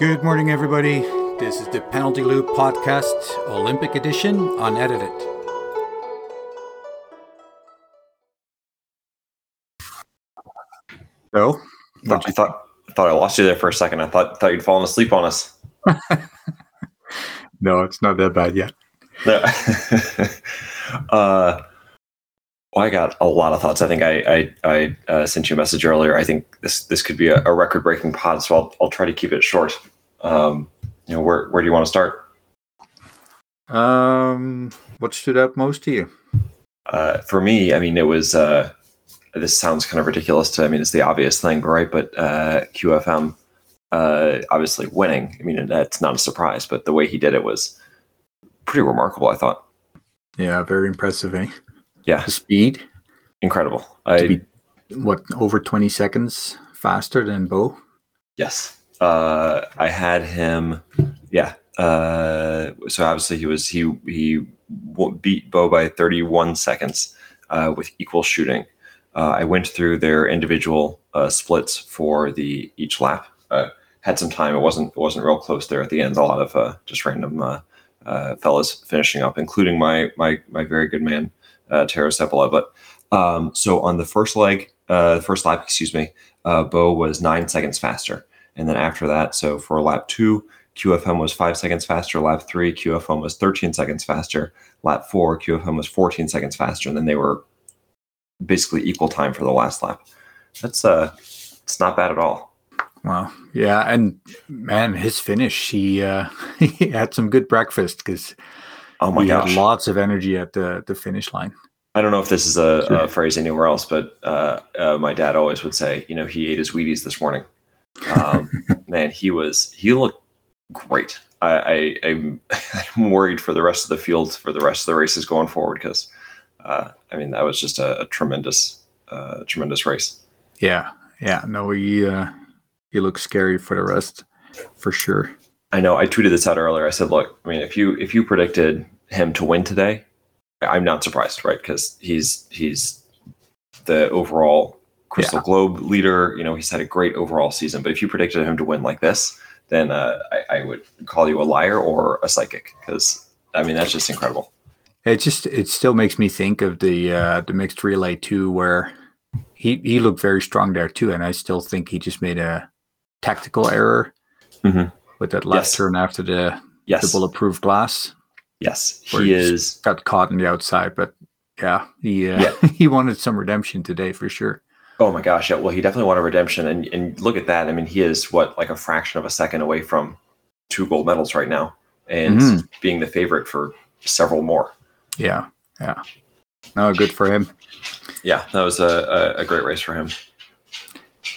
Good morning, everybody. This is the Penalty Loop Podcast, Olympic Edition, unedited. So, Thought, I thought I thought I lost you there for a second. I thought thought you'd fallen asleep on us. no, it's not that bad yet. No. uh, well, I got a lot of thoughts. I think I I, I uh, sent you a message earlier. I think this this could be a, a record breaking pod, so I'll I'll try to keep it short. Um, you know, where where do you want to start? Um, what stood out most to you? Uh, for me, I mean, it was. Uh, this sounds kind of ridiculous to. I mean, it's the obvious thing, right? But uh, QFM, uh, obviously winning. I mean, that's not a surprise, but the way he did it was pretty remarkable. I thought. Yeah, very impressive, eh? Yeah, the speed, incredible. I what over twenty seconds faster than Bo. Yes, uh, I had him. Yeah. Uh, so obviously he was he he beat Bo by 31 seconds uh, with equal shooting. Uh, I went through their individual uh, splits for the each lap. Uh, had some time. It wasn't it wasn't real close there at the end. A lot of just random fellas finishing up, including my my my very good man uh, Tero Seppälä. But um, so on the first leg, first lap, excuse me, Bo was nine seconds faster, and then after that, so for lap two, QFM was five seconds faster. Lap three, QFM was 13 seconds faster. Lap four, QFM was 14 seconds faster, and then they were basically equal time for the last lap. That's uh, it's not bad at all. Wow. Yeah, and man, his finish, he uh, he had some good breakfast because oh my gosh, lots of energy at the the finish line. I don't know if this is a, sure. a phrase anywhere else, but uh, uh, my dad always would say, you know, he ate his Wheaties this morning. Um, man, he was he looked great. I, I am I'm worried for the rest of the field for the rest of the races going forward because uh, I mean that was just a, a tremendous uh, tremendous race. Yeah, yeah. No, he uh, he looks scary for the rest for sure. I know. I tweeted this out earlier. I said, look, I mean, if you if you predicted him to win today, I'm not surprised, right? Because he's he's the overall Crystal yeah. Globe leader. You know, he's had a great overall season. But if you predicted him to win like this, then uh, I, I, would call you a liar or a psychic because I mean that's just incredible. It just it still makes me think of the uh, the mixed relay too, where he he looked very strong there too, and I still think he just made a tactical error mm-hmm. with that last yes. turn after the yes. the bulletproof glass. Yes, he is got caught on the outside, but yeah, he uh, yeah. he wanted some redemption today for sure. Oh my gosh, yeah. Well, he definitely won a redemption, and and look at that. I mean, he is what like a fraction of a second away from two gold medals right now, and mm-hmm. being the favorite for several more. Yeah, yeah. No, good for him. Yeah, that was a, a, a great race for him.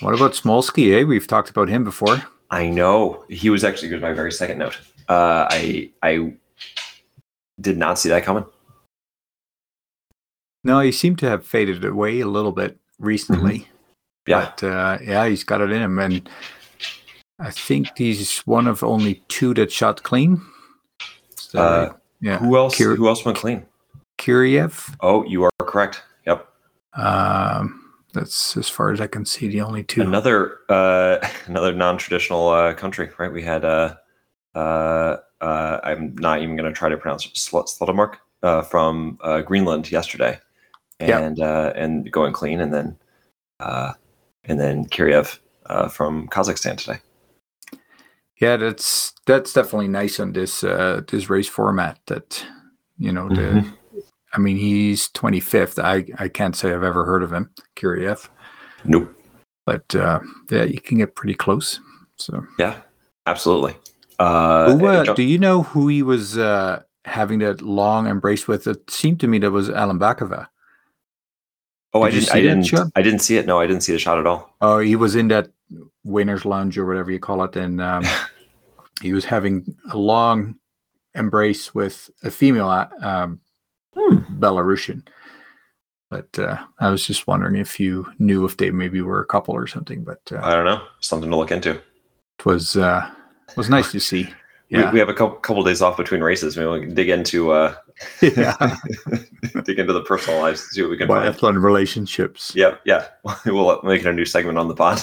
What about Smolski? Eh, we've talked about him before. I know he was actually good. My very second note. Uh, I I did not see that coming. No, he seemed to have faded away a little bit recently. Mm-hmm. Yeah. But uh, yeah, he's got it in him. And I think he's one of only two that shot clean. So, uh, yeah. Who else? Kir- who else went clean? Kiriev. Oh, you are correct. Yep. Um, that's as far as I can see the only two. Another uh, another non-traditional uh, country, right? We had uh, uh, uh, I'm not even going to try to pronounce it, Slettemark uh, from uh, Greenland yesterday, and yep. uh, and going clean, and then uh, and then Kiriev uh, from Kazakhstan today. Yeah, that's that's definitely nice on this uh, this race format. That you know, the, mm-hmm. I mean, he's 25th. I I can't say I've ever heard of him, Kiriev. Nope. But uh, yeah, you can get pretty close. So yeah, absolutely. Uh, who, uh, do you know who he was uh, having that long embrace with? It seemed to me that was Alimbekava. Oh, Did I didn't. I didn't. I didn't see it. No, I didn't see the shot at all. Oh, he was in that winner's lounge or whatever you call it, and um, he was having a long embrace with a female uh, um, hmm. Belarusian. But uh, I was just wondering if you knew if they maybe were a couple or something. But uh, I don't know. Something to look into. It was uh, was nice to see. Yeah. We, we have a couple, couple days off between races. Maybe we can dig into uh, yeah, dig into the personal lives, and see what we can Biathlon find. relationships. Yep, yeah. We'll make it a new segment on the pod.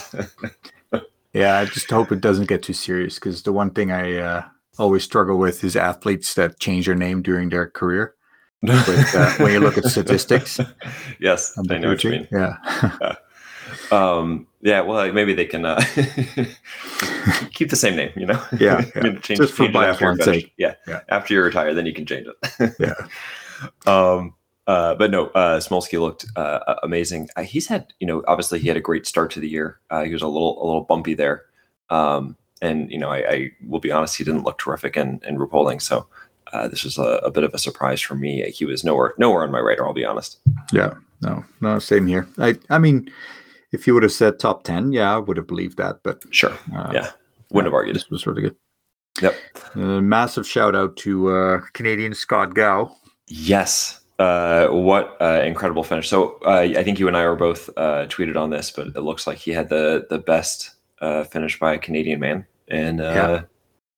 Yeah, I just hope it doesn't get too serious because the one thing I uh, always struggle with is athletes that change their name during their career. But uh, when you look at statistics, yes, I know what you coaching, mean. Yeah, Um, yeah, well, maybe they can uh, keep the same name. You know, Yeah, mean, change, Just for change after you're biathlon's sake. Yeah. Yeah. after you retire, then you can change it. yeah, Um, uh, but no, uh, Smolski looked uh, amazing. Uh, he's had, you know, obviously he had a great start to the year. Uh, he was a little, a little bumpy there, um, and you know, I, I will be honest, he didn't look terrific in in Ruhpolding. So uh, this was a, a bit of a surprise for me. He was nowhere, nowhere on my radar. I'll be honest. yeah. No, no, same here. I, I mean, if you would have said top ten, yeah, I would have believed that. But Sure, uh, yeah, wouldn't have argued. This was really good. Yep. Uh, massive shout out to uh, Canadian Scott Gow. Yes. Uh, what uh, incredible finish! So uh, I think you and I were both uh, tweeted on this, but it looks like he had the the best uh, finish by a Canadian man in uh,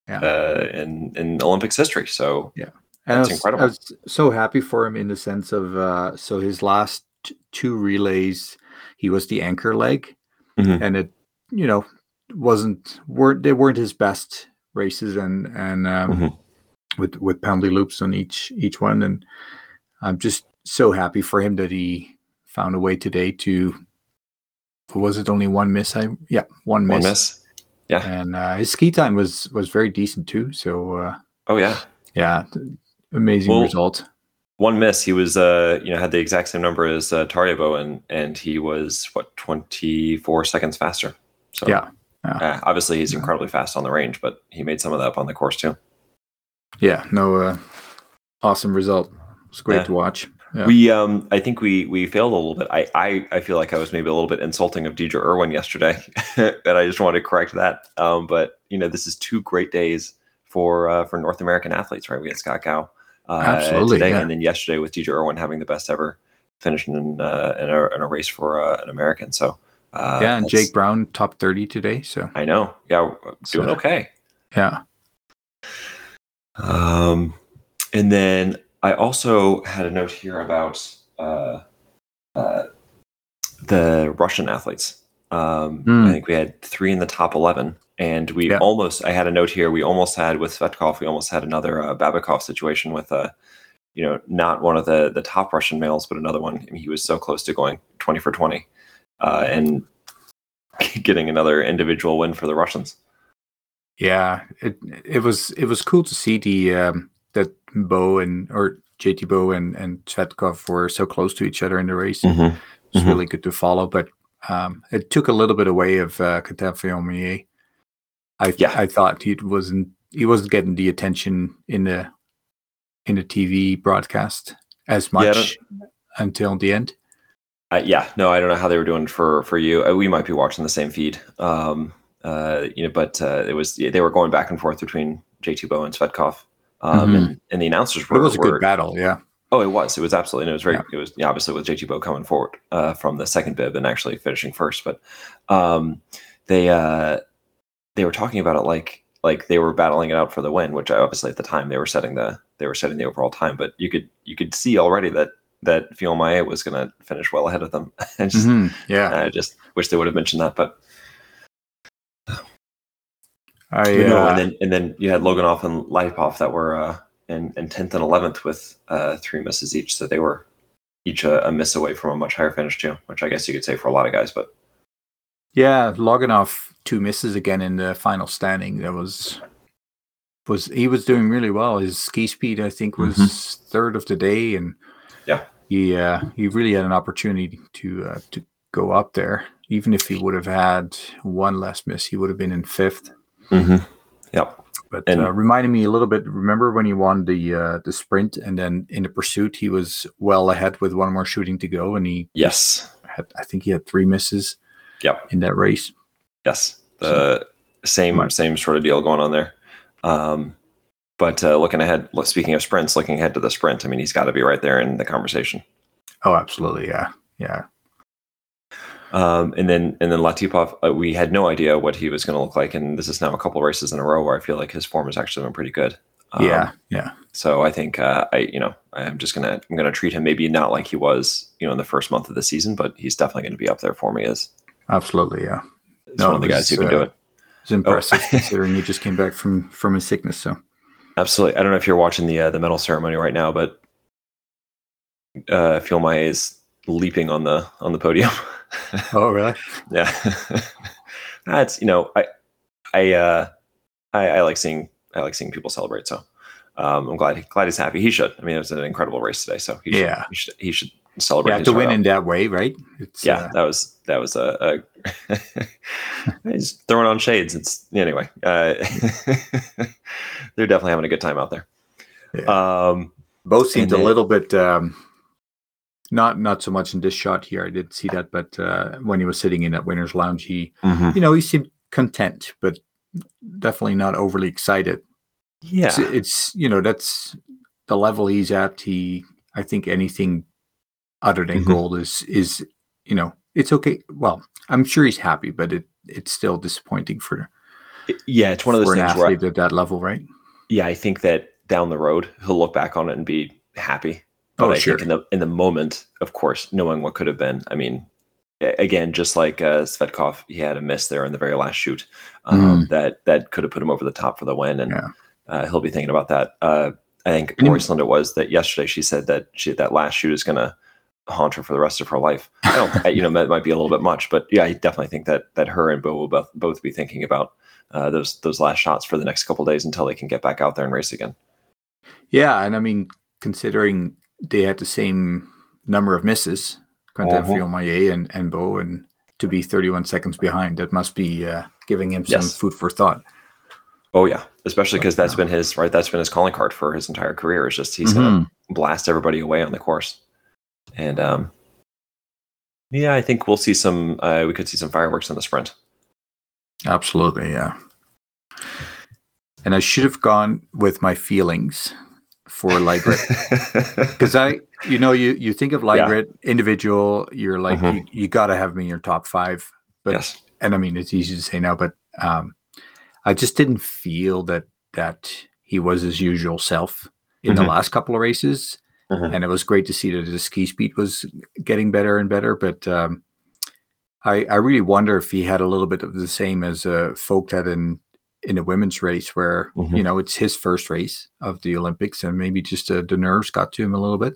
Yeah. Uh, in in Olympics history. So And That's I was, incredible. I was so happy for him in the sense of uh, so his last t- two relays, he was the anchor leg, Mhm. and it you know wasn't weren't they weren't his best races and and um, Mhm. with with penalty loops on each each one, and I'm just so happy for him that he found a way today to. Was it only one miss? I yeah one miss, one miss. Yeah. and uh, his ski time was was very decent too. So uh, Oh yeah. yeah, amazing Well, result. One miss. He was uh you know had the exact same number as uh, Tarjei Bo and and he was what twenty four seconds faster. So Yeah. uh, obviously he's Yeah. incredibly fast on the range, but he made some of that up on the course too. Yeah, no, uh, awesome result. It's great Yeah. to watch. Yeah. We um I think we we failed a little bit. I I, I feel like I was maybe a little bit insulting of Deedra Irwin yesterday, and I just wanted to correct that. Um, but you know this is two great days for uh, for North American athletes, right? We had Scott Gow uh, Absolutely, today, yeah. and then yesterday with DJ Irwin having the best ever finish in uh, in, a, in a race for uh, an American. So uh, yeah, and Jake Brown top thirty today. So I know, yeah, doing So- okay. yeah, Um, and then I also had a note here about uh, uh, the Russian athletes. Um, Hmm. I think we had three in the top 11, and we Yeah. almost, I had a note here, we almost had with Tsvetkov, we almost had another uh, Babikov situation with, uh, you know, not one of the, the top Russian males, but another one. I mean, he was so close to going 20 for 20 uh, and getting another individual win for the Russians. yeah. It it was it was cool to see the um, that Bo and or JT Bo and and Tsvetkov were so close to each other in the race. Mm-hmm. It's Mhm. really good to follow, but um, it took a little bit away of uh. I Yeah. I thought he wasn't he wasn't getting the attention in the in the TV broadcast as Yeah, much until the end. Uh, yeah, no, I don't know how they were doing for for you. Uh, we might be watching the same feed, um, uh, you know, but uh, it was they were going back and forth between JT Bo and Tsvetkov, um, Mhm. and, and the announcers But were. it was a were- good battle, yeah. Oh, it was. It was absolutely. And it was very. Yeah. It was yeah, obviously with JT Bo coming forward uh, from the second bib and actually finishing first, but um, they uh, they were talking about it like like they were battling it out for the win, which I obviously at the time they were setting the they were setting the overall time, but you could you could see already that that Fillon-Maillet was going to finish well ahead of them. I just, Mhm, Yeah, I just wish they would have mentioned that, but I But no, uh, and then and then you had Loginov and Latypov that were uh, in in tenth and eleventh with uh, three misses each, so they were each a, a miss away from a much higher finish too, which I guess you could say for a lot of guys. But yeah, Loginov two misses again in the final standing. There was was he was doing really well. His ski speed, I think, was third of the day, and Mm-hmm. Yeah. he uh, he really had an opportunity to uh, to go up there. Even if he would have had one less miss, he would have been in fifth. mm-hmm. yep, But And- uh, reminded me a little bit. Remember when he won the uh, the sprint, and then in the pursuit, he was well ahead with one more shooting to go, and he yes, had I think he had three misses. Yep. In that race. yes, the same Right. same sort of deal going on there. Um, but uh, looking ahead, speaking of sprints, looking ahead to the sprint, I mean, he's got to be right there in the conversation. Oh, absolutely. Yeah. Yeah. Um, and then and then Latypov, uh, we had no idea what he was going to look like, and this is now a couple races in a row where I feel like his form has actually been pretty good. Um, yeah. Yeah. So I think uh, I, you know, I'm just gonna I'm gonna treat him maybe not like he was, you know, in the first month of the season, but he's definitely going to be up there for me as Absolutely. Yeah. No, one of the guys who can do uh, it. It's impressive oh. considering he just came back from from his sickness. So absolutely, I don't know if you're watching the uh, the medal ceremony right now, but uh, Maillet is leaping on the on the podium. oh, really? yeah. That's you know I I uh I, I like seeing I like seeing people celebrate. So um, I'm glad glad he's happy. He should. I mean, it was an incredible race today. So he should, yeah, he should, he should celebrate. Yeah, to win in that way, right? It's, yeah, uh, that was that was a. a he's throwing on shades. It's anyway. Uh, they're definitely having a good time out there. Yeah. Um, Both seemed a little bit. Um, not not so much in this shot here. I did see that, but uh, when he was sitting in that winner's lounge, he, mm-hmm. you know, he seemed content, but definitely not overly excited. Yeah, it's, it's, you know that's the level he's at. He, I think, anything other than mm-hmm. gold is is you know it's okay. Well, I'm sure he's happy, but it it's still disappointing for. Yeah, it's one of those things where at that level, right? Yeah, I think that down the road he'll look back on it and be happy. But oh, I sure. think in the in the moment, of course, knowing what could have been, I mean, again, just like uh, Tsvetkov, he had a miss there in the very last shoot um, mm. that that could have put him over the top for the win, and yeah. uh, he'll be thinking about that. Uh, I think Røiseland it was that yesterday she said that she that last shoot is going to haunt her for the rest of her life. I don't, you know, that might be a little bit much, but yeah, I definitely think that that her and Bo will both both be thinking about uh, those those last shots for the next couple days until they can get back out there and race again. Yeah, and I mean, considering they had the same number of misses, Quentin uh-huh. Fillon-Maillet and and Bo, and to be 31 seconds behind, that must be uh, giving him some yes. food for thought. Oh yeah, especially because that's been his right. That's been his calling card for his entire career. Is just he's mm-hmm. gonna blast everybody away on the course, and um, yeah, I think we'll see some. Uh, we could see some fireworks in the sprint. Absolutely, yeah. And I should have gone with my feelings for Lægreid because I, you know, you you think of Lægreid yeah. individual, you're like mm-hmm. you, you got to have me in your top five. But yes. and I mean it's easy to say now, but um, I just didn't feel that that he was his usual self in mm-hmm. the last couple of races, mm-hmm. and it was great to see that his ski speed was getting better and better. But um, I I really wonder if he had a little bit of the same as uh, Voigt had in in a women's race, where mm-hmm. you know it's his first race of the Olympics, and maybe just uh, the nerves got to him a little bit.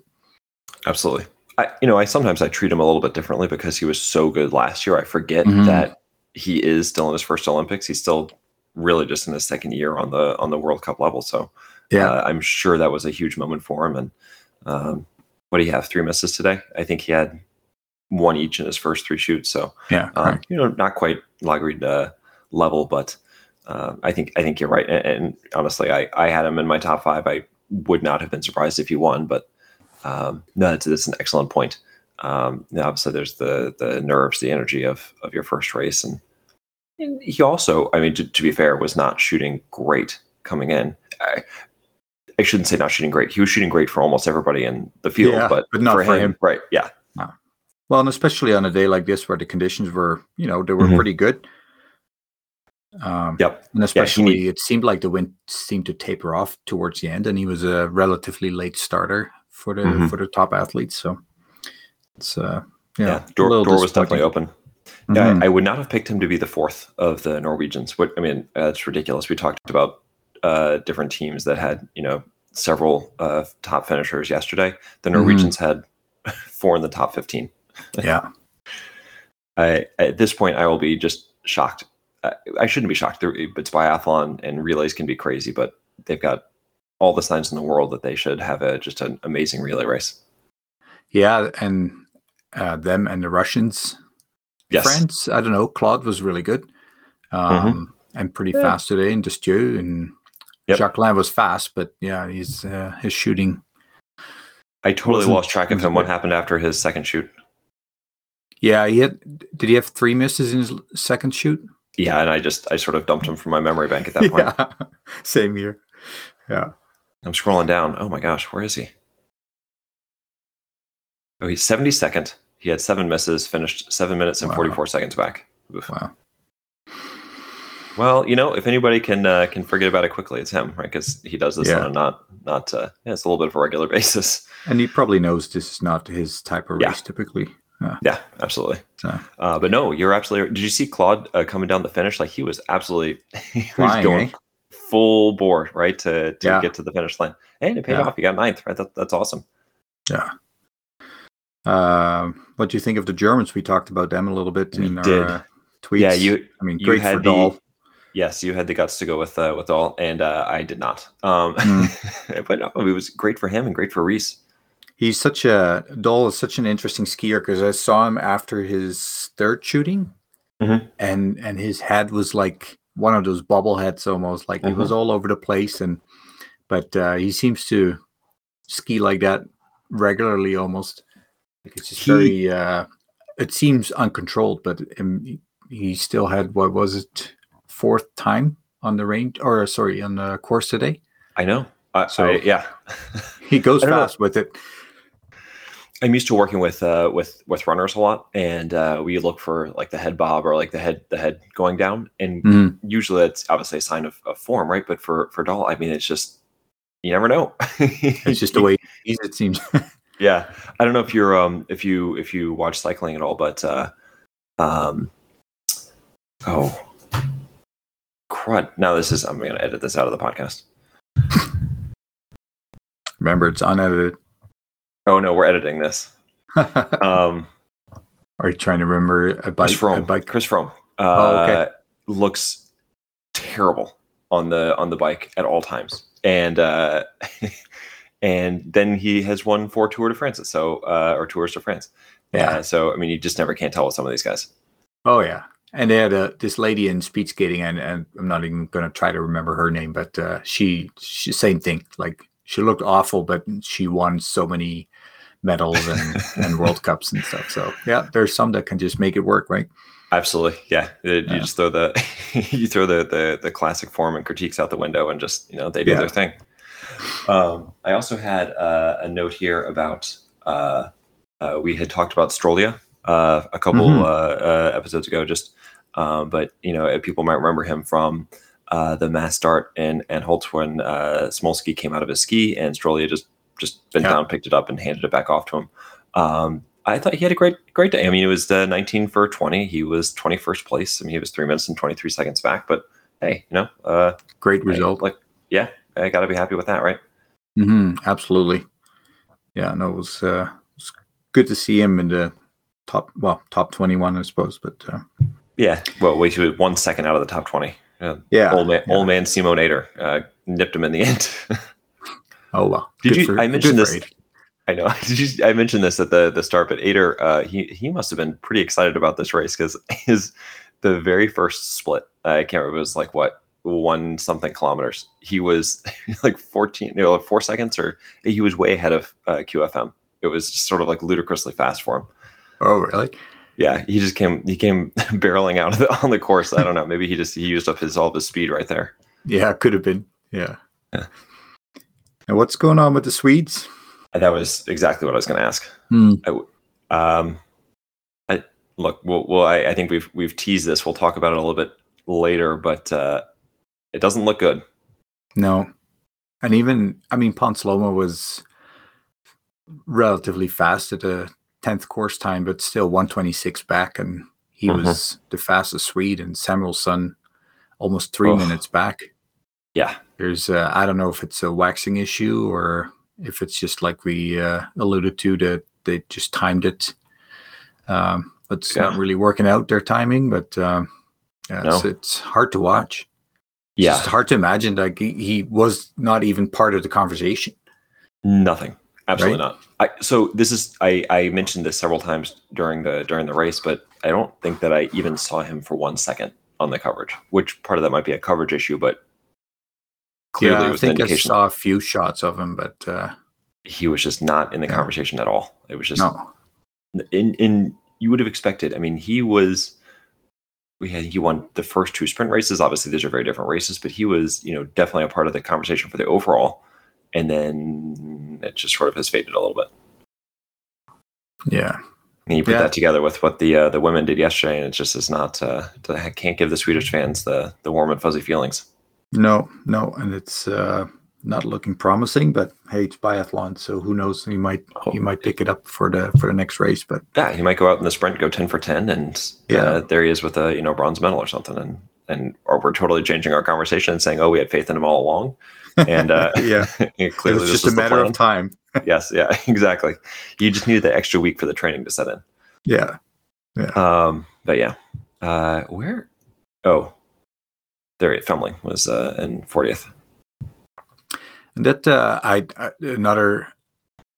Absolutely. I, you know, I sometimes I treat him a little bit differently because he was so good last year. I forget mm-hmm. that he is still in his first Olympics. He's still really just in his second year on the on the World Cup level. So yeah, uh, I'm sure that was a huge moment for him. And um, what do you have? Three misses today. I think he had one each in his first three shoots. So yeah, um, you know, not quite Lægreid uh, level, but uh, I think I think you're right. And, and, honestly, I I had him in my top five. I would not have been surprised if he won, but um, no, that's, that's an excellent point. Um, obviously, there's the the nerves, the energy of of your first race, and and he also, I mean, to, to, be fair, was not shooting great coming in. I, I, shouldn't say not shooting great. He was shooting great for almost everybody in the field, yeah, but, but not for, him, him, right? Yeah. No. Well, and especially on a day like this where the conditions were, you know, they were mm-hmm. pretty good. Um, yep. And especially, yeah, it seemed like the wind seemed to taper off towards the end, and he was a relatively late starter for the mm-hmm. for the top athletes. So it's uh, yeah, yeah door, door was definitely open. Yeah, mm-hmm. I, I, would not have picked him to be the fourth of the Norwegians. What I mean, that's ridiculous. We talked about uh, different teams that had you know several uh, top finishers yesterday. The mm-hmm. Norwegians mm-hmm. had four in the top fifteen. yeah. I, at this point, I will be just shocked. I, I shouldn't be shocked. It's biathlon and relays can be crazy, but they've got all the signs in the world that they should have a just an amazing relay race. Yeah, and uh, them and the Russians yes. France, I don't know. Claude was really good um, mm-hmm. and pretty yeah. fast today, and Desthieux and yep. Jacquelin was fast, but yeah, he's uh, his shooting. I totally lost track of him. What happened after his second shoot? Yeah, he had. Did he have three misses in his second shoot? Yeah, and I just I sort of dumped him from my memory bank at that point. yeah, same here. Yeah, I'm scrolling down. Oh my gosh, where is he? Oh, he's 72nd. He had seven misses, finished seven minutes and wow. 44 seconds back. Oof. Wow. Well, you know, if anybody can uh, can forget about it quickly, it's him, right? Because he does this yeah. on a not not uh, yeah, it's a little bit of a regular basis. And he probably knows this is not his type of race typically. Yeah, absolutely. So. Uh, but no, you're absolutely. Did you see Claude uh, coming down the finish? Like he was absolutely he was Flying, going eh? full bore right to to Yeah. get to the finish line, and it paid Yeah. off. You got ninth, right? That, that's awesome. Yeah. Um, what do you think of the Germans? We talked about them a little bit We in did. our uh, tweets. Yeah, you I mean, you great had for the- Doll. Yes, you had the guts to go with uh, with all, and uh, I did not. Um, Hmm. but no, it was great for him and great for Rees. He's such a Doll is such an interesting skier because I saw him after his third shooting, Mhm. and and his head was like one of those bubble heads almost, like it Mm-hmm. was all over the place. And but uh, he seems to ski like that regularly, almost. Like it's just He- very. Uh, it seems uncontrolled, but um, he still had what was it fourth time on the range or sorry on the course today. I know. I, So- I- yeah, He goes don't know. fast with it. I'm used to working with uh, with with runners a lot, and uh, we look for like the head bob or like the head the head going down, and Mhm. usually that's obviously a sign of, of form, right? But for for Doll, I mean, it's just you never know. It's just the way it seems. Yeah, I don't know if you're um if you if you watch cycling at all, but uh, um, oh, crud! Now this is I'm gonna edit this out of the podcast. Remember, it's unedited. Oh no, we're editing this. Um, Are you trying to remember a bike? Chris Froome. bike? Chris Froome. Uh, Oh, okay. Looks terrible on the on the bike at all times, and uh, and then he has won four Tour de France, so uh, or Tours de France. Yeah. So I mean, you just never can't tell with some of these guys. Oh yeah. And they had a, this lady in speed skating, and, and I'm not even going to try to remember her name, but uh, she, she same thing. Like she looked awful, but she won so many medals and, and World Cups and stuff. So yeah, there's some that can just make it work, right? Absolutely, yeah. It- You just throw the you throw the, the the classic form and critiques out the window, and just you know they do Yeah. their thing. Um, I also had uh, a note here about uh, uh, we had talked about Strolia uh, a couple Mhm. uh, uh, episodes ago, just um, but you know uh, people might remember him from uh, the mass start and Antholz when uh, Smolski came out of his ski and Strolia just just bent Yeah. down, picked it up, and handed it back off to him. Um, I thought he had a great great day. I mean, it was the 19 for 20. He was 21st place. I mean, he was three minutes and 23 seconds back. But hey, you know, uh, Great I- result. like, yeah, I got to be happy with that, right? hmm absolutely. Yeah, no, it was, uh, it was good to see him in the top, well, top 21, I suppose. But uh, Yeah. Well, he was one second out of the top 20. Uh, yeah, old man, yeah. old man Simon Eder uh, nipped him in the end. oh well. Did Good you- for- I mentioned this- I know. You, I mentioned this at the the start, but Eder, uh, he he must have been pretty excited about this race because his the very first split. I can't remember. It was like what one something kilometers. He was like fourteen, you know, four seconds, or he was way ahead of uh, QFM. It was just sort of like ludicrously fast for him. Oh, really? Yeah, he just came he came barreling out of the, on the course. I don't know. Maybe he just he used up his all of his speed right there. Yeah, could have been. Yeah. Yeah. And what's going on with the Swedes? That was exactly what I was going to ask. Hmm. Um, I look. Well, well I, I think we've we've teased this. We'll talk about it a little bit later, but uh, it doesn't look good. No. And even, I mean, Ponsiluoma was relatively fast at the 10th course time, but still 126 back. And he Mhm. was the fastest Swede, and Samuelsson almost three minutes back. Yeah, There's, uh, I don't know if it's a waxing issue or if it's just like we uh, alluded to that they just timed it. Um, it's not really working out their timing, but um, yeah, it's, No. it's hard to watch. Yeah, just hard to imagine like he, he was not even part of the conversation. nothing. Absolutely Right? not. I, so this is I, I mentioned this several times during the during the race, but I don't think that I even saw him for one second on the coverage. Which part of that might be a coverage issue, but clearly yeah, I think I saw a few shots of him, but uh, he was just not in the Yeah. conversation at all. It was just no, in in you would have expected. I mean, he was we had he won the first two sprint races. Obviously, these are very different races, but he was you know definitely a part of the conversation for the overall. And then it just sort of has faded a little bit. yeah, And you put Yeah. that together with what the uh, the women did yesterday, and it just is not. Uh, I can't give the Swedish fans the the warm and fuzzy feelings. no, no, and it's uh, not looking promising, but hey, it's biathlon, so who knows? He might Oh. he might pick it up for the for the next race. But Yeah, he might go out in the sprint, go ten for ten, and Yeah. uh, there he is with a you know bronze medal or something. And and or we're totally changing our conversation and saying, oh, we had faith in him all along, and uh, yeah, clearly it was just a matter of time. yes, yeah, exactly. You just needed the extra week for the training to set in. Yeah, Um, but yeah, uh, where? Oh, there. he- Femling was uh, in fortieth. and that uh, I, I another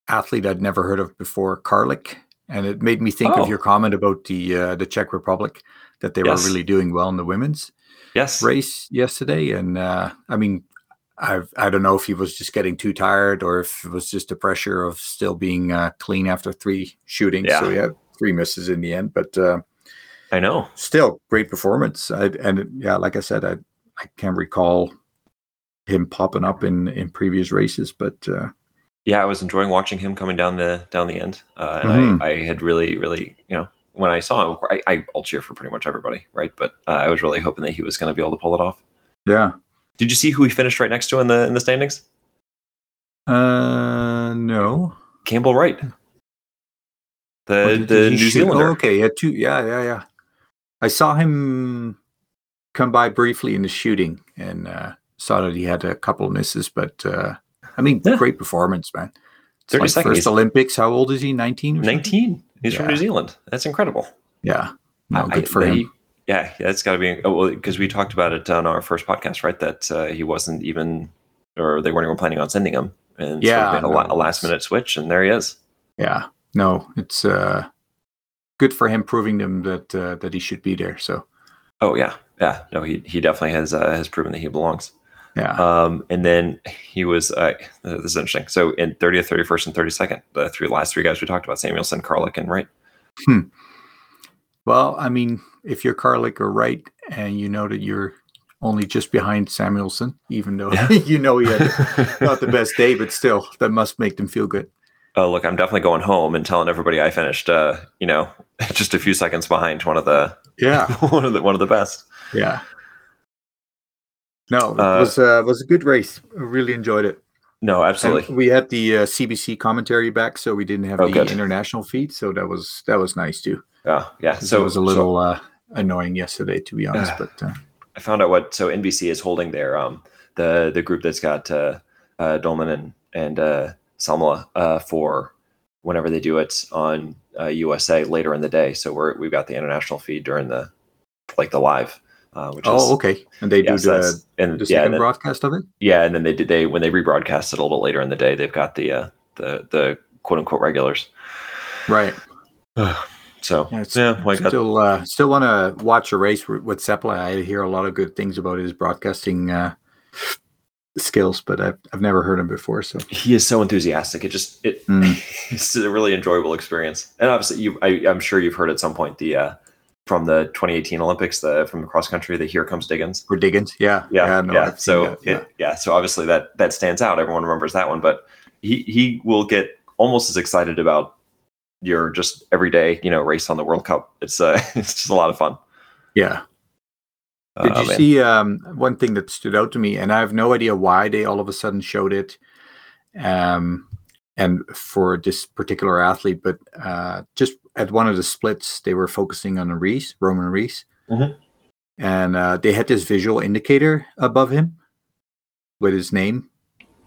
athlete I'd never heard of before, Karlik, and it made me think Oh. of your comment about the uh, the Czech Republic that they Yes. were really doing well in the women's Yes, race yesterday. And uh, I mean, I've, I don't know if he was just getting too tired or if it was just the pressure of still being uh, clean after three shootings. So Yeah. he had three misses in the end, but uh, I know. still great performance. I, and yeah, like I said, I I can't recall him popping up in in previous races, but uh, Yeah, I was enjoying watching him coming down the down the end, uh, and Mhm. I, I had really, really, you know, when I saw him, I, I I'll cheer for pretty much everybody, right? But uh, I was really hoping that he was going to be able to pull it off. yeah. Did you see who he finished right next to in the in the standings? Uh, no. Campbell Wright, Oh, the did- the New shoot? Zealander. Oh, okay, yeah, two. Yeah, yeah, yeah. I saw him come by briefly in the shooting and uh, saw that he had a couple of misses, but uh, I mean, Yeah. great performance, man. It's 30 like seconds. First Olympics. How old is he? Nineteen. Nineteen. He's from New Zealand. That's incredible. Yeah. No, I- good for I- him. Yeah, yeah, it's got to be. Oh, well, because we talked about it on our first podcast, right? That uh, he wasn't even, or they weren't even planning on sending him, and Yeah, so made a, no, a last minute switch, and there he is. Yeah. No, it's uh, good for him proving them that uh, that he should be there. So Oh yeah, yeah. No, he he definitely has uh, has proven that he belongs. yeah. Um, and then he was. Uh, this is interesting. So in thirtieth, thirty first, and thirty second, the three last three guys we talked about: Samuelsson, Karlik, and Wright. Well, I mean, if you're Karlik or Wright, and you know that you're only just behind Samuelsson, even though Yeah. you know he had not the best day, but still, that must make them feel good. Oh, look, I'm definitely going home and telling everybody I finished. Uh, you know, just a few seconds behind one of the Yeah, one of the one of the best. yeah. No, it Uh, was uh, was a good race. I really enjoyed it. No, And absolutely. we had the uh, CBC commentary back, so we didn't have Oh, the good. international feed, so that was that was nice too. Yeah, yeah. So it was a little uh, annoying yesterday, to be honest. Ah. but uh, I found out what so NBC is holding their um the the group that's got uh, uh Dolman and and uh Salmela uh for whenever they do it on uh, USA later in the day. So we're we've got the international feed during the like the live, uh, which is oh, okay. And they yeah, do so the, and the yeah, second then, broadcast of it. yeah, and then they did they when they rebroadcast it a little bit later in the day, they've got the uh the the quote unquote regulars. Right. So Yeah, it's yeah, like still uh, still want to watch a race with, with I hear a lot of good things about his broadcasting uh, skills, but I've I've never heard him before. So he is so enthusiastic. It just it Mm. it's a really enjoyable experience. And obviously, you I, I'm sure you've heard at some point the uh, from the 2018 Olympics, the from the cross country, the Here Comes Diggins. for Diggins, yeah, Yeah, yeah. no, I've so that, yeah. It, yeah, so obviously that that stands out. Everyone remembers that one, but he he will get almost as excited about your just everyday you know race on the World Cup. It's uh it's just a lot of fun. yeah. Did Uh, you man. see um, one thing that stood out to me, and I have no idea why they all of a sudden showed it, um, and for this particular athlete, but uh, just at one of the splits, they were focusing on a Rees, Roman Rees, Mhm. and uh, they had this visual indicator above him with his name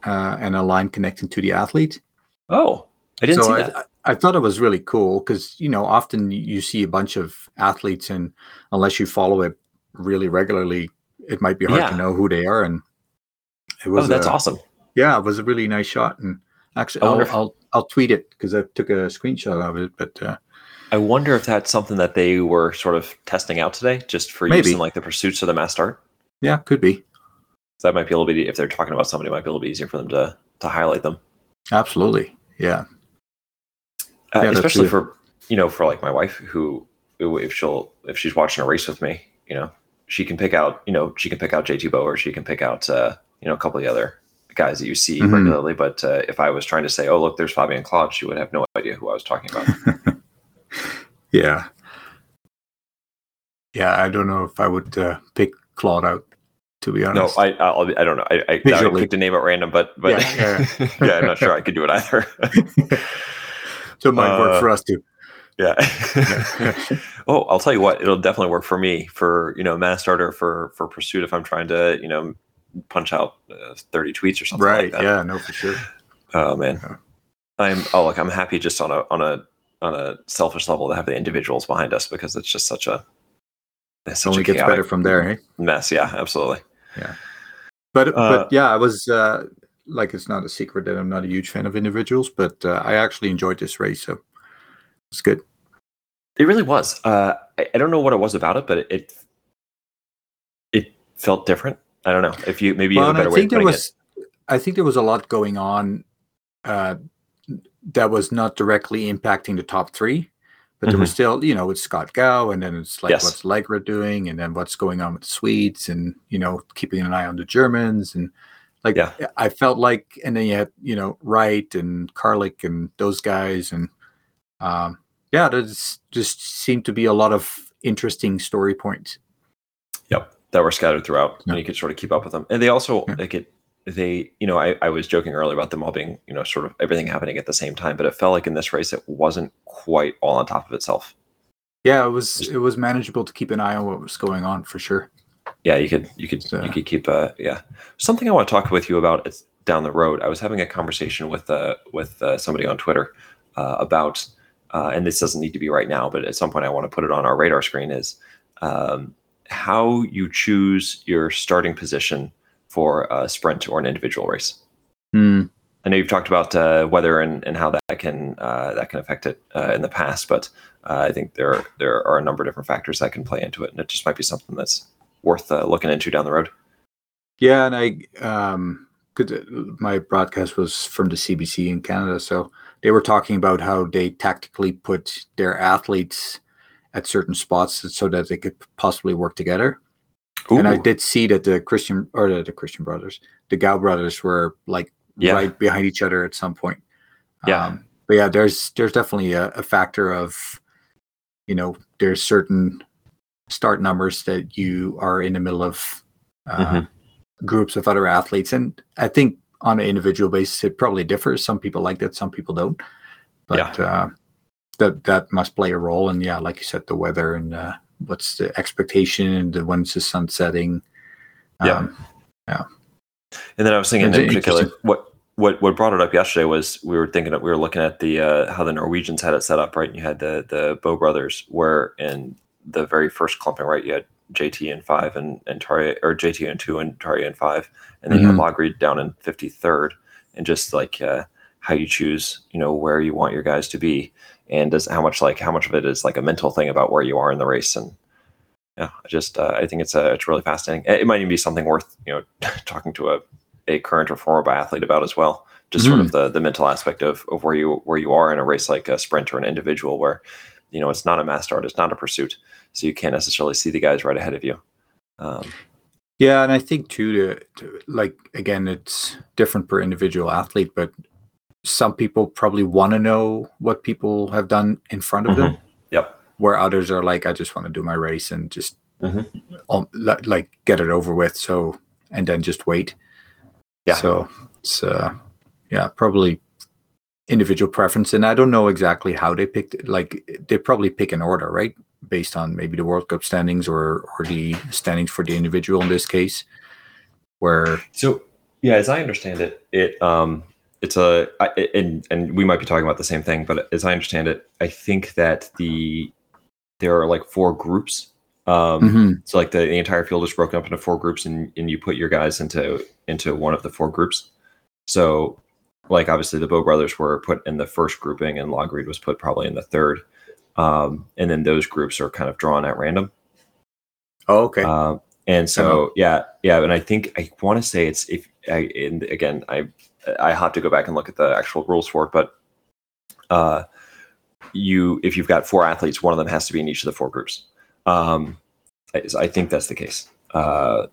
uh, and a line connecting to the athlete. Oh, I didn't so see I, that. I thought it was really cool because you know often you- see a bunch of athletes and unless you follow it really regularly, it might be hard Yeah. to know who they are. And it was Oh, that's a- awesome. yeah, it was a really nice shot. And actually, I'll, if- I'll I'll tweet it because I took a screenshot of it. But uh, I wonder if that's something that they were sort of testing out today, just for use Maybe. in like the pursuits of the mass start. yeah, could be So that might be a little bit if they're talking about somebody, it might be a little bit easier for them to to highlight them. absolutely. Yeah, uh, Yeah, especially for you know for like my wife who if she'll if she's watching a race with me you know she can pick out you know she can pick out jt bow or she can pick out uh you know a couple of the other guys that you see Mhm. regularly but uh, if i was trying to say oh look there's fabian claude she would have no idea who i was talking about yeah, yeah. I don't know if I would uh, pick Claude out. To be No, honest, I I'll, I don't know. I, I, I picked a name at random, but but Yeah, yeah, I'm not sure I could do it either. so it might uh, work for us too. yeah. oh, I'll tell you what, it'll definitely work for me for you know mass starter for for pursuit if I'm trying to you know punch out uh, 30 tweets or something Right? like that. yeah. No, for sure. Oh man, Yeah. I'm oh look, I'm happy just on a on a on a selfish level to have the individuals behind us because it's just such a it's It such only gets better from there. Eh? mess. Yeah, absolutely. Yeah. But Uh, but yeah, I was uh, like it's not a secret that I'm not a huge fan of individuals, but uh, I actually enjoyed this race, so it's good. It really was. Uh, I, I don't know what it was about it, but it it, it felt different. I don't know if you maybe you Well, have a better I way of think there was, I think there was a lot going on uh, that was not directly impacting the top three, but there was still, you know, with Scott Gow, and then it's like Mm-hmm. Yes. what's Lægreid doing, and then what's going on with the Swedes, and you know, keeping an eye on the Germans, and like Yeah. I felt like, and then you had you know Wright and Karlik and those guys, and um, yeah, there's just seemed to be a lot of interesting story points. Yep, that were scattered throughout, Yeah. and you could sort of keep up with them. And they also Yeah. like it. They, you know, I, I was joking earlier about them all being, you know, sort of everything happening at the same time, but it felt like in this race it wasn't quite all on top of itself. Yeah, it was it was manageable to keep an eye on what was going on for sure. Yeah, you could, you could, So- you could keep. Uh, yeah, something I want to talk with you about is down the road. I was having a conversation with uh with uh, somebody on Twitter uh, about, uh, and this doesn't need to be right now, but at some point I want to put it on our radar screen is um, how you choose your starting position for a sprint or an individual race. Hmm. I know you've talked about uh, weather and, and how that can uh, that can affect it uh, in the past, but uh, I think there there are a number of different factors that can play into it, and it just might be something that's worth uh, looking into down the road. Yeah, and I um could my broadcast was from the CBC in Canada, so they were talking about how they tactically put their athletes at certain spots so that they could possibly work together. And I did see that the Christian or the, the Christian brothers, the Gow brothers were like Yeah. right behind each other at some point. Yeah. Um, but yeah, there's there's definitely a, a factor of, you know, there's certain start numbers that you are in the middle of uh, Mhm. groups of other athletes, and I think on an individual basis it probably differs. Some people like that, some people don't. But uh, that that must play a role. And yeah, like you said, the weather and uh, what's the expectation and the when's the sun setting. Yeah. Um, And then I was thinking It's in particular, what what what brought it up yesterday was we were thinking we were looking at the uh, how the Norwegians had it set up, right? And you had the the Bow brothers, where in the very first clumping, right, you had JT in five and and Tarjei or JT in two and Tarjei in five, and then you had Lægreid down in fifty third, and just like uh, how you choose, you know, where you want your guys to be, and does how much like how much of it is like a mental thing about where you are in the race and. Yeah, I just uh, I think it's a, it's really fascinating. It it might even be something worth you know talking to a a current or former biathlete about as well. Just sort of the the mental aspect of of where you where you are in a race like a sprint or an individual, where you know it's not a mass start, it's not a pursuit, so you can't necessarily see the guys right ahead of you. Um, Yeah, and I think too, to, to like again, it's different per individual athlete, but some people probably want to know what people have done in front of them. Yep. Where others are like, I just want to do my race and just Mhm. um, li- like get it over with. So and then just wait. Yeah. So it's uh, yeah, probably individual preference, and I don't know exactly how they picked. it. Like they probably pick an order, right, based on maybe the World Cup standings or or the standings for the individual in this case, where So yeah, as I understand it, it um it's a I, and and we might be talking about the same thing, but as I understand it, I think that the there are like four groups. Um, Mhm. So like the, the entire field is broken up into four groups, and and you put your guys into into one of the four groups. So like obviously the Bow brothers were put in the first grouping, and Lægreid was put probably in the third. Um, and then those groups are kind of drawn at random. oh, okay, Um, and so yeah, yeah, and I think I want to say it's if I and again I I have to go back and look at the actual rules for it, but uh, you if you've got four athletes, one of them has to be in each of the four groups. Um, I, I think that's the case. Uh,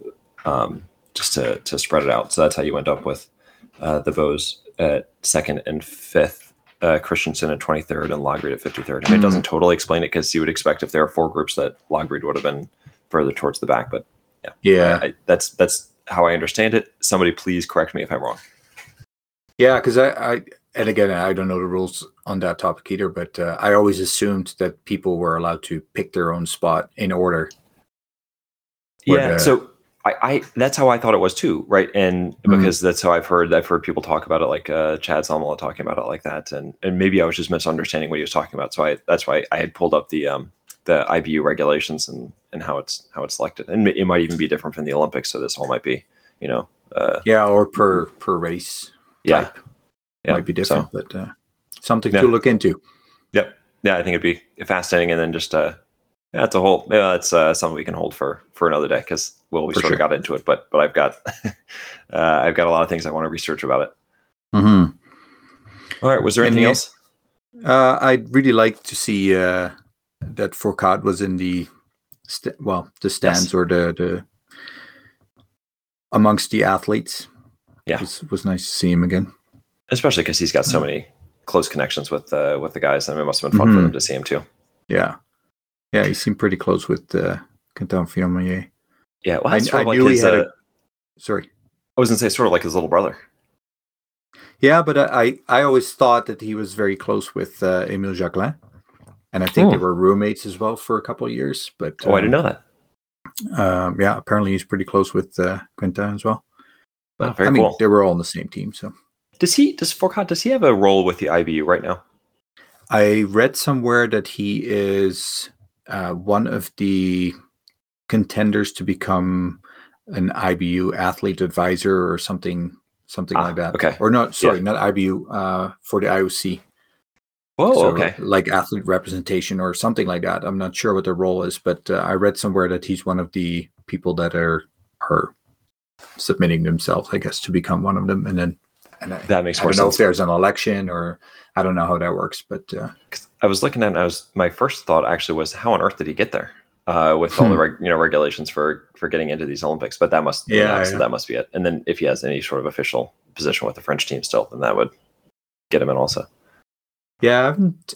um, just to to spread it out, so that's how you end up with uh, the Bows at second and fifth. Uh, Christiansen at 23rd and Lægreid at 53rd. I mean, it doesn't totally explain it because you would expect if there are four groups that Lægreid would have been further towards the back, but Yeah. Yeah. I, that's that's how I understand it. Somebody please correct me if I'm wrong. Yeah, because I, I, and again, I don't know the rules on that topic either, but uh, I always assumed that people were allowed to pick their own spot in order. Yeah. the- So I, I that's how I thought it was too, right? And Mhm. because that's how I've heard I've heard people talk about it, like uh, Chad Salmela talking about it like that, and and maybe I was just misunderstanding what he was talking about. So I that's why I had pulled up the um the IBU regulations and and how it's how it's selected, and it might even be different from the Olympics. So this all might be, you know, uh, Yeah, or per per race yeah, type yeah, might be different, So, but uh, something Yeah. to look into. yep, yeah, I think it'd be fascinating, and then just uh, it's a whole yeah, it's uh, something we can hold for for another day because well, we For sort of got into it, but but I've got uh, I've got a lot of things I want to research about it. Mm-hmm. All right. Was there anything else? Uh, I'd really like to see uh, that Fourcade was in the st- well the stands or the the amongst the athletes. Yeah. it was, was nice to see him again. Especially because he's got so many close connections with uh, with the guys, and it must have been fun for Mhm. them to see him too. Yeah, yeah, he seemed pretty close with uh, Quentin Fillon-Maillet. Yeah. Well, I, sort I of like knew he had Uh, a. Sorry. I was gonna say sort of like his little brother. Yeah, but I, I I always thought that he was very close with uh, Emile Jacquelin, and I think they Hmm. were roommates as well for a couple of years. But Oh, I didn't know that. Um, yeah, apparently he's pretty close with uh, Quentin as well. But Oh, very I mean, cool. they were all on the same team. So Does he? Does Fourcade? Does he have a role with the IBU right now? I read somewhere that he is uh, one of the contenders to become an IBU athlete advisor or something, something Ah, like that. okay. Or not, sorry, not IBU, uh, for the IOC. Whoa. So, okay. Like athlete representation or something like that. I'm not sure what the role is, but uh, I read somewhere that he's one of the people that are are submitting themselves, I guess, to become one of them. And then, and I, That makes I more don't know sense. if there's an election or I don't know how that works, but uh, I was looking at. it and I was. My first thought actually was, how on earth did he get there? Uh, with all the Hmm. reg, you know regulations for for getting into these Olympics, but that must Yeah, yeah. that must be it. And then if he has any sort of official position with the French team still, then that would get him in also. yeah, I haven't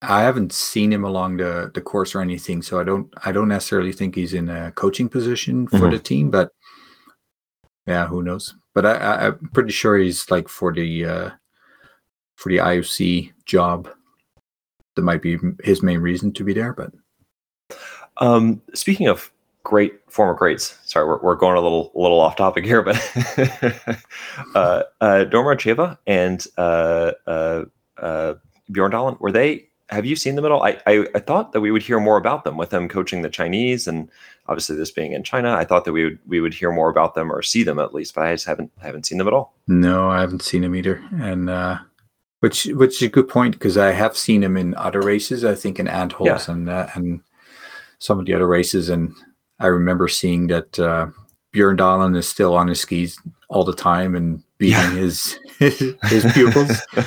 I haven't seen him along the the course or anything, so I don't I don't necessarily think he's in a coaching position for Mhm. the team, but yeah, who knows? But I, I'm pretty sure he's like for the uh, for the IOC job. That might be his main reason to be there, but Um, speaking of great former greats, sorry, we're, we're going a little a little off topic here, but uh, uh, Cheva and uh, uh, uh, Bjørndalen, were they? Have you seen them at all? I, I I thought that we would hear more about them with them coaching the Chinese, and obviously this being in China, I thought that we would we would hear more about them or see them at least, but I just haven't haven't seen them at all. no, I haven't seen him either. And uh, which which is a good point because I have seen him in other races. I think in Antholz and uh, and some of the other races, and I remember seeing that uh, Bjørndalen is still on his skis all the time and beating Yeah. his his pupils.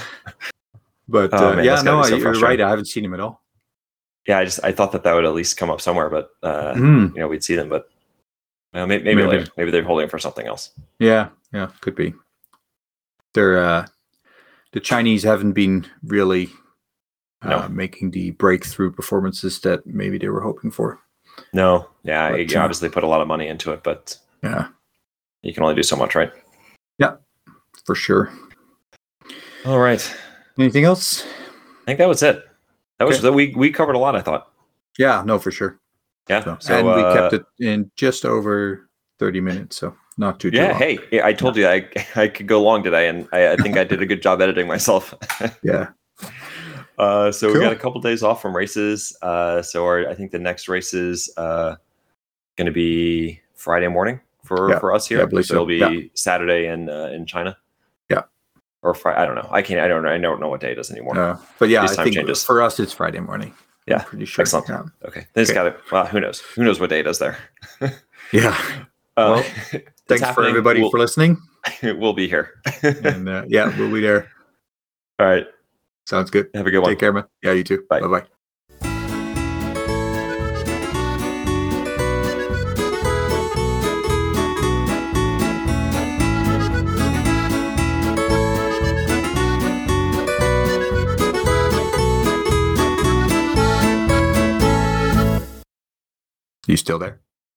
But Oh, uh, man, yeah, no, so you're right. I haven't seen him at all. Yeah, I just I thought that that would at least come up somewhere, but uh, Mm, you know we'd see them, but well, maybe, maybe Maybe. later. Maybe they're holding for something else. yeah, yeah, could be. They're uh, the Chinese haven't been really uh, No. making the breakthrough performances that maybe they were hoping for. No, yeah, But, you uh, obviously put a lot of money into it, but Yeah, you can only do so much, right? Yeah, for sure. All right, Anything else? I think that was it. That was Okay. that we we covered a lot. I thought. Yeah, no, for sure. Yeah. So, So, and we uh, kept it in just over 30 minutes, so not too, too Yeah. long. Hey, yeah, I told you I I could go long today, and I, I think I did a good job editing myself. Yeah. Uh, so we got a couple days off from races. Uh, so our, I think the next race is uh, going to be Friday morning for, Yeah. for us here. Yeah, I believe so it'll so. be Saturday in uh, in China. Or Friday. I don't know. I can't. I don't know. I don't know what day it is anymore. Uh, but yeah, These I think changes. for us it's Friday morning. I'm Yeah, pretty sure. excellent. Yeah. okay. They just okay. got it. Well, who knows? Who knows what day it is there? Yeah. Uh, Well, Thanks for everybody We'll, for listening. we'll be here. and uh, yeah, we'll be there. All right. Sounds good. Have a good one. Take care, man. Yeah, you too. Bye. Bye bye. You still there?